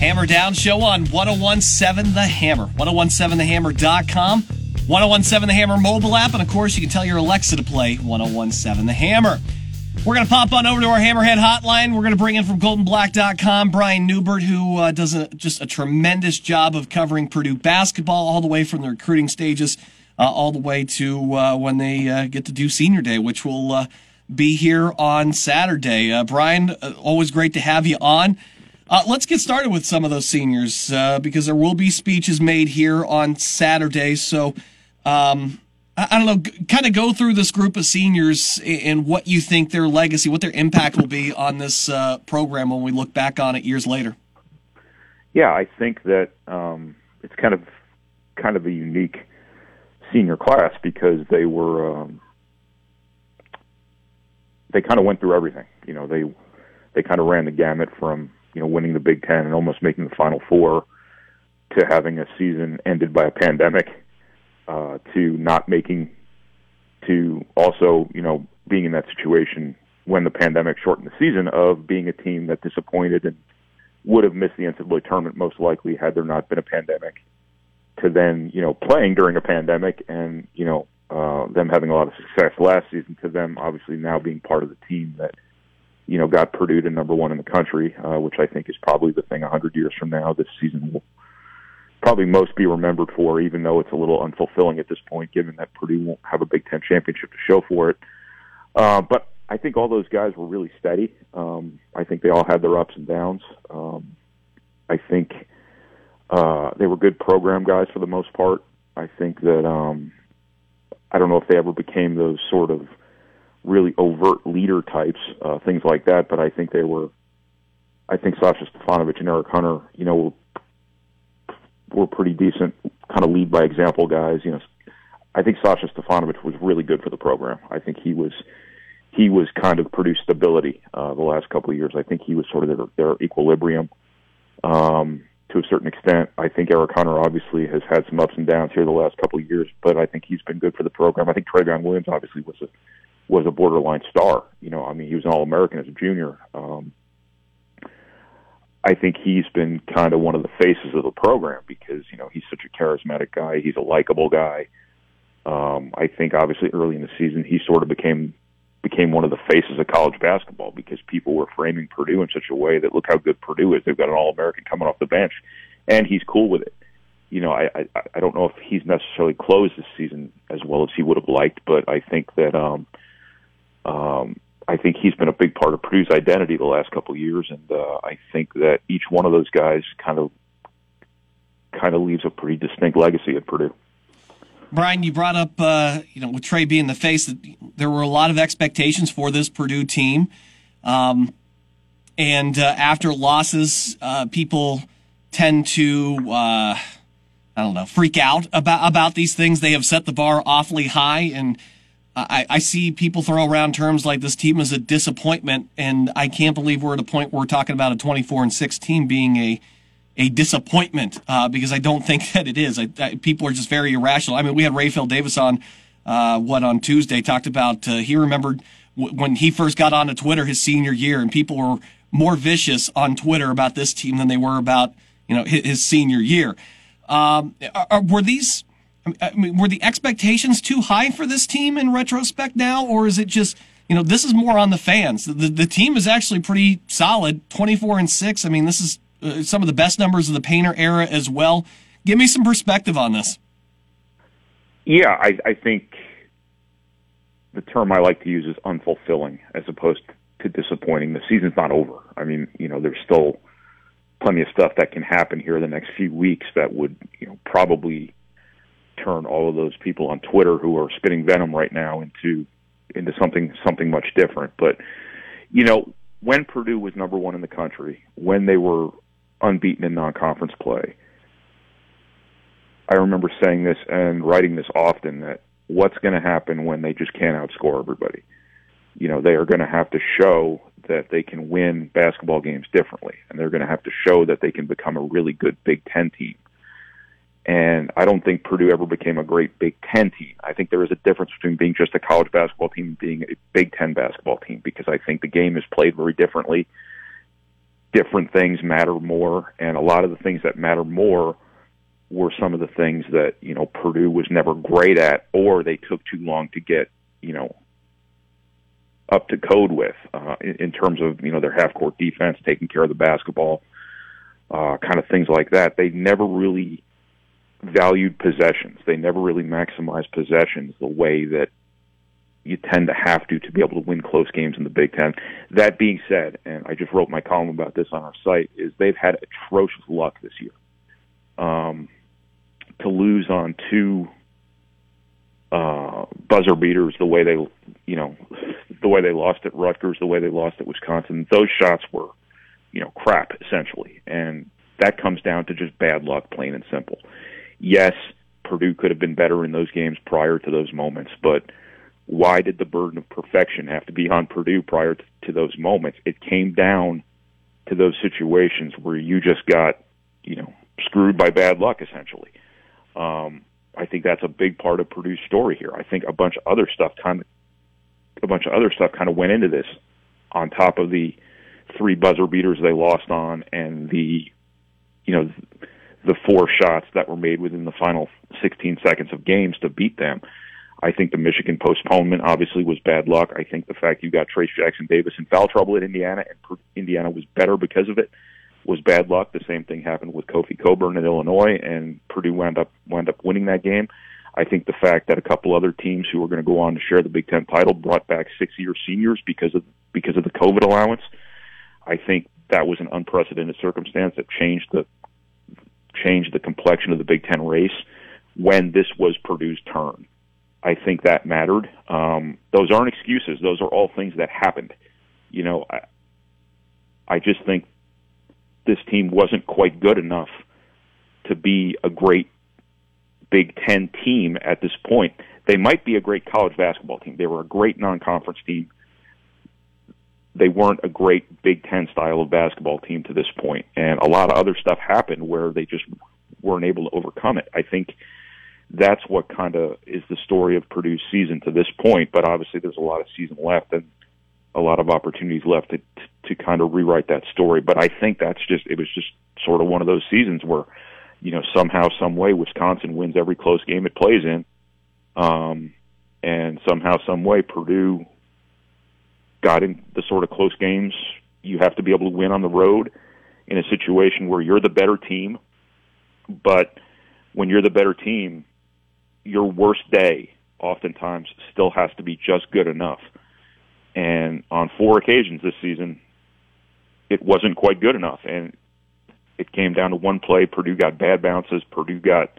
Hammer Down Show on 1017 The Hammer. 1017thehammer.com, 1017 The Hammer mobile app, and of course, you can tell your Alexa to play 1017 The Hammer. We're going to pop on over to our Hammerhead hotline. We're going to bring in from GoldandBlack.com Brian Neubert, who uh, does a, just a tremendous job of covering Purdue basketball all the way from the recruiting stages uh, all the way to uh, when they uh, get to do senior day, which will uh, be here on Saturday. Uh, Brian, always great to have you on. Let's get started with some of those seniors because there will be speeches made here on Saturday. So, um, I don't know, kind of go through this group of seniors and what you think their legacy, what their impact will be on this uh, program when we look back on it years later. Yeah, I think that um, it's kind of kind of a unique senior class because they were um, they kind of went through everything. You know, they they kind of ran the gamut from you know winning the Big Ten and almost making the Final Four to having a season ended by a pandemic uh, to not making, to also, you know, being in that situation when the pandemic shortened the season of being a team that disappointed and would have missed the NCAA tournament most likely had there not been a pandemic. To then, you know, playing during a pandemic and you know uh, them having a lot of success last season. To them, obviously now being part of the team that you know got Purdue to number one in the country, uh, which I think is probably the thing a hundred years from now. This season will probably most be remembered for, even though it's a little unfulfilling at this point, given that Purdue won't have a Big Ten championship to show for it. Uh, but I think all those guys were really steady. Um, I think they all had their ups and downs. Um, I think uh, they were good program guys for the most part. I think that um, I don't know if they ever became those sort of really overt leader types, uh, things like that. But I think they were. I think Sasha Stefanovic and Eric Hunter, you know, were were pretty decent, kind of lead by example guys. You know, I think Sasha Stefanovic was really good for the program. I think he was he was kind of produced stability uh, the last couple of years. I think he was sort of their, their equilibrium um, to a certain extent. I think Eric Hunter obviously has had some ups and downs here the last couple of years, but I think he's been good for the program. I think Trevion Williams obviously was a was a borderline star. You know, I mean, he was an All American as a junior. Um, I think he's been kind of one of the faces of the program because you know he's such a charismatic guy. He's a likable guy. Um, I think obviously early in the season he sort of became became one of the faces of college basketball because people were framing Purdue in such a way that look how good Purdue is. They've got an All American coming off the bench, and he's cool with it. You know, I, I I don't know if he's necessarily closed this season as well as he would have liked, but I think that um, um, I think he's been a big part of Purdue's identity the last couple of years, and uh, I think that each one of those guys kind of kind of leaves a pretty distinct legacy at Purdue. Brian, you brought up, uh, you know, with Trey being the face, that there were a lot of expectations for this Purdue team, um, and uh, after losses, uh, people tend to, uh, I don't know, freak out about about these things. They have set the bar awfully high, and I, I see people throw around terms like this team is a disappointment, and I can't believe we're at a point where we're talking about a 24 and 6 team being a a disappointment uh, because I don't think that it is. I, I, people are just very irrational. I mean, we had Rapheal Davis on uh, what on Tuesday talked about. Uh, he remembered w- when he first got onto Twitter his senior year, and people were more vicious on Twitter about this team than they were about you know his, his senior year. Um, are, are, were these I mean, were the expectations too high for this team in retrospect now, or is it just you know this is more on the fans? The the team is actually pretty solid, twenty four and six. I mean, this is uh, some of the best numbers of the Painter era as well. Give me some perspective on this. Yeah, I, I think the term I like to use is unfulfilling as opposed to disappointing. The season's not over. I mean, you know, there's still plenty of stuff that can happen here the next few weeks that would, you know, probably turn all of those people on Twitter who are spitting venom right now into into something something much different. But you know, when Purdue was number one in the country, when they were unbeaten in non-conference play, I remember saying this and writing this often that what's going to happen when they just can't outscore everybody. You know, they are going to have to show that they can win basketball games differently, and they're going to have to show that they can become a really good Big Ten team and I don't think Purdue ever became a great Big Ten team. I think there is a difference between being just a college basketball team and being a Big Ten basketball team because I think the game is played very differently. different things matter more, and a lot of the things that matter more were some of the things that you know Purdue was never great at, or they took too long to get you know up to code with uh, in, terms of you know their half court defense, taking care of the basketball, uh, kind of things like that. They never really valued possessions. They never really maximized possessions the way that you tend to have to to be able to win close games in the Big Ten. That being said, and I just wrote my column about this on our site, is they've had atrocious luck this year. Um, to lose on two uh, buzzer beaters the way they, you know, the way they lost at Rutgers, the way they lost at Wisconsin, those shots were, you know, crap essentially, and that comes down to just bad luck, plain and simple. Yes, Purdue could have been better in those games prior to those moments, but why did the burden of perfection have to be on Purdue prior to, those moments? It came down to those situations where you just got, you know, screwed by bad luck essentially. Um, I think that's a big part of Purdue's story here. I think a bunch of other stuff kind of a bunch of other stuff kind of went into this on top of the three buzzer beaters they lost on and the you know the four shots that were made within the final 16 seconds of games to beat them. I think the Michigan postponement obviously was bad luck. I think the fact you got Trayce Jackson Davis in foul trouble at Indiana and Indiana was better because of it was bad luck. The same thing happened with Kofi Cockburn in Illinois, and Purdue wound up wound up winning that game. I think the fact that a couple other teams who were going to go on to share the Big Ten title brought back six-year seniors because of because of the COVID allowance. I think that was an unprecedented circumstance that changed the changed the complexion of the Big Ten race when this was Purdue's turn. I think that mattered. Um, those aren't excuses; those are all things that happened. You know, I, I just think this team wasn't quite good enough to be a great Big Ten team at this point. They might be a great college basketball team. They were a great non-conference team. They weren't a great Big Ten style of basketball team to this point, and a lot of other stuff happened where they just weren't able to overcome it. I think that's what kind of is the story of Purdue's season to this point. But obviously, there's a lot of season left, and a lot of opportunities left to to kind of rewrite that story. But I think that's just it was just sort of one of those seasons where, you know, somehow, some way, Wisconsin wins every close game it plays in, um, and somehow, some way, Purdue got in the sort of close games you have to be able to win on the road in a situation where you're the better team, but when you're the better team, your worst day oftentimes still has to be just good enough and on four occasions this season, it wasn't quite good enough. And it came down to one play. Purdue got bad bounces. Purdue got,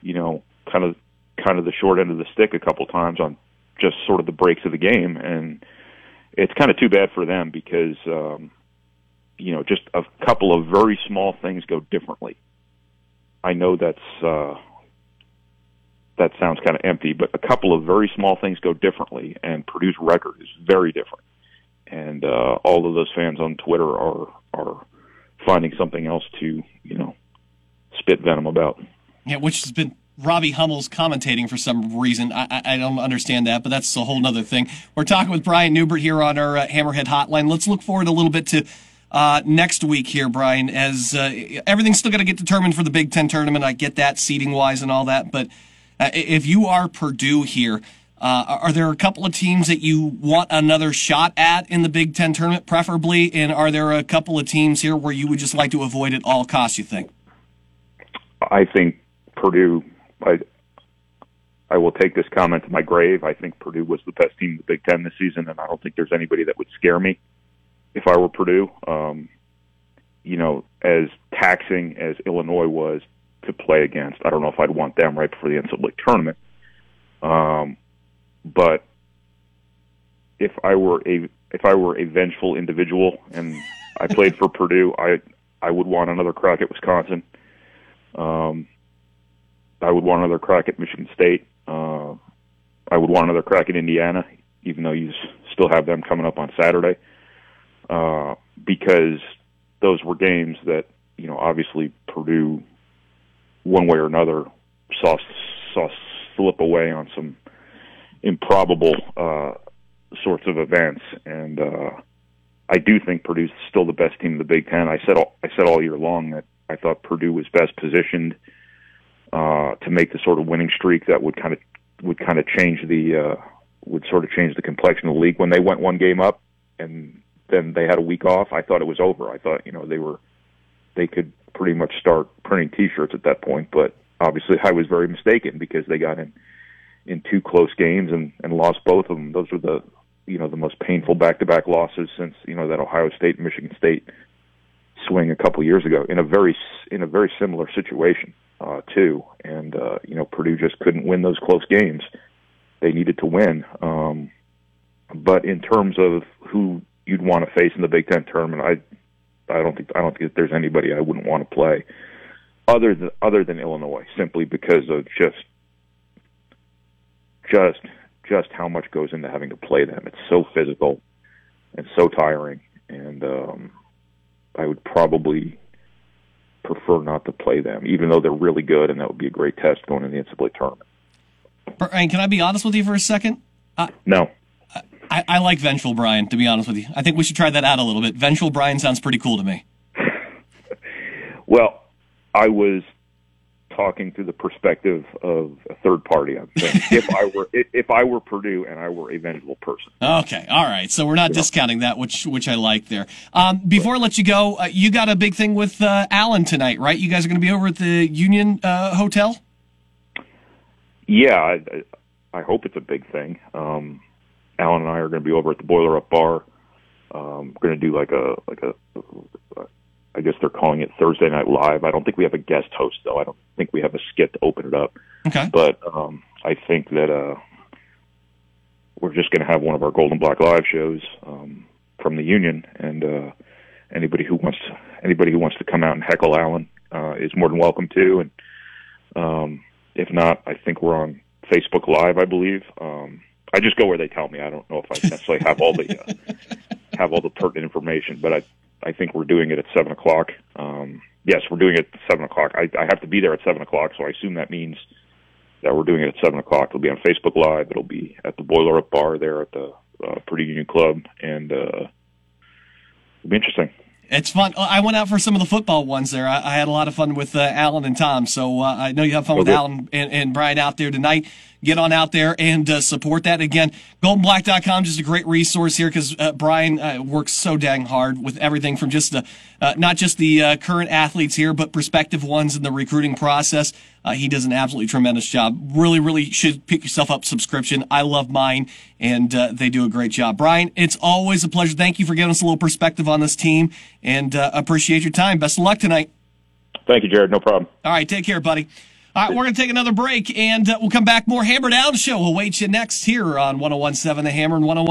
you know, kind of kind of the short end of the stick a couple times on just sort of the breaks of the game. And it's kind of too bad for them because, um, you know, just a couple of very small things go differently. I know that's uh, that sounds kind of empty, but a couple of very small things go differently, and Purdue's record is very different. And uh, all of those fans on Twitter are are finding something else to you know spit venom about. Yeah, which has been Robbie Hummel's commentating for some reason. I, I don't understand that, but that's a whole other thing. We're talking with Brian Neubert here on our uh, Hammerhead Hotline. Let's look forward a little bit to uh, next week here, Brian, as uh, everything's still going to get determined for the Big Ten tournament. I get that seating wise and all that, but uh, if you are Purdue here, uh, are there a couple of teams that you want another shot at in the Big Ten tournament, preferably? And are there a couple of teams here where you would just like to avoid at all costs? You think? I think Purdue. I I will take this comment to my grave. I think Purdue was the best team in the Big Ten this season, and I don't think there's anybody that would scare me if I were Purdue. Um, you know, as taxing as Illinois was to play against. I don't know if I'd want them right before the NCAA tournament. Um, but if I were a if I were a vengeful individual and I played for Purdue, I I would want another crack at Wisconsin. Um, I would want another crack at Michigan State. Uh, I would want another crack at Indiana, even though you still have them coming up on Saturday, uh, because those were games that you know obviously Purdue one way or another saw saw slip away on some improbable uh, sorts of events, and uh, I do think Purdue's still the best team in the Big Ten. I said all, I said all year long that I thought Purdue was best positioned to make the sort of winning streak that would kind of would kind of change the uh, would sort of change the complexion of the league. When they went one game up and then they had a week off, I thought it was over. I thought you know they were they could pretty much start printing T-shirts at that point. But obviously, I was very mistaken because they got in in two close games and and lost both of them. Those were the you know the most painful back-to-back losses since you know that Ohio State and Michigan State swing a couple years ago in a very in a very similar situation uh, too. And uh, you know Purdue just couldn't win those close games. They needed to win. Um, but in terms of who you'd want to face in the Big Ten tournament, I I don't think I don't think that there's anybody I wouldn't want to play other than other than Illinois, simply because of just just just how much goes into having to play them. It's so physical and so tiring, and um, I would probably prefer not to play them, even though they're really good, and that would be a great test going in the NCAA tournament. Brian, can I be honest with you for a second? No. I, I, like Vengeful Brian, to be honest with you. I think we should try that out a little bit. Vengeful Brian sounds pretty cool to me. well, I was talking through the perspective of a third party. I'm saying if I were if I were Purdue and I were a vengeful person. Okay, all right. So we're not yeah. discounting that, which which I like there. Um, before I let you go, uh, you got a big thing with uh, Alan tonight, right? You guys are going to be over at the Union uh, Hotel. Yeah, I, I hope it's a big thing. Um, Alan and I are going to be over at the Boiler Up Bar. Um, we're going to do like a like a I guess they're calling it Thursday Night Live. I don't think we have a guest host though. I don't think we have a skit to open it up. Okay. But um, I think that uh, we're just going to have one of our Golden Black Live shows um, from the Union, and uh, anybody who wants to, anybody who wants to come out and heckle Alan uh, is more than welcome to. And um, if not, I think we're on Facebook Live. I believe. Um, I just go where they tell me. I don't know if I necessarily have all the uh, have all the pertinent information, but I I think we're doing it at seven o'clock. Um, yes, we're doing it at seven o'clock. I, I have to be there at seven o'clock, so I assume that means that we're doing it at seven o'clock. It'll be on Facebook Live. It'll be at the Boiler Up Bar there at the uh, Purdue Union Club, and uh, it'll be interesting. It's fun. I went out for some of the football ones there. I, I had a lot of fun with uh, Alan and Tom. So uh, I know you have fun with Alan and, and Brian out there tonight get on out there and uh, support that. Again, goldandblack.com, just a great resource here because uh, Brian uh, works so dang hard with everything from just the, uh, not just the uh, current athletes here, but prospective ones in the recruiting process. Uh, he does an absolutely tremendous job. Really, really should pick yourself up subscription. I love mine and they do a great job. Brian, it's always a pleasure. Thank you for giving us a little perspective on this team and appreciate your time. Best of luck tonight. Thank you, Jared. No problem. All right. Take care, buddy. All right, we're going to take another break and uh, we'll come back. More Hammer Down Show. Wait you next here on 1017 The Hammer and 101.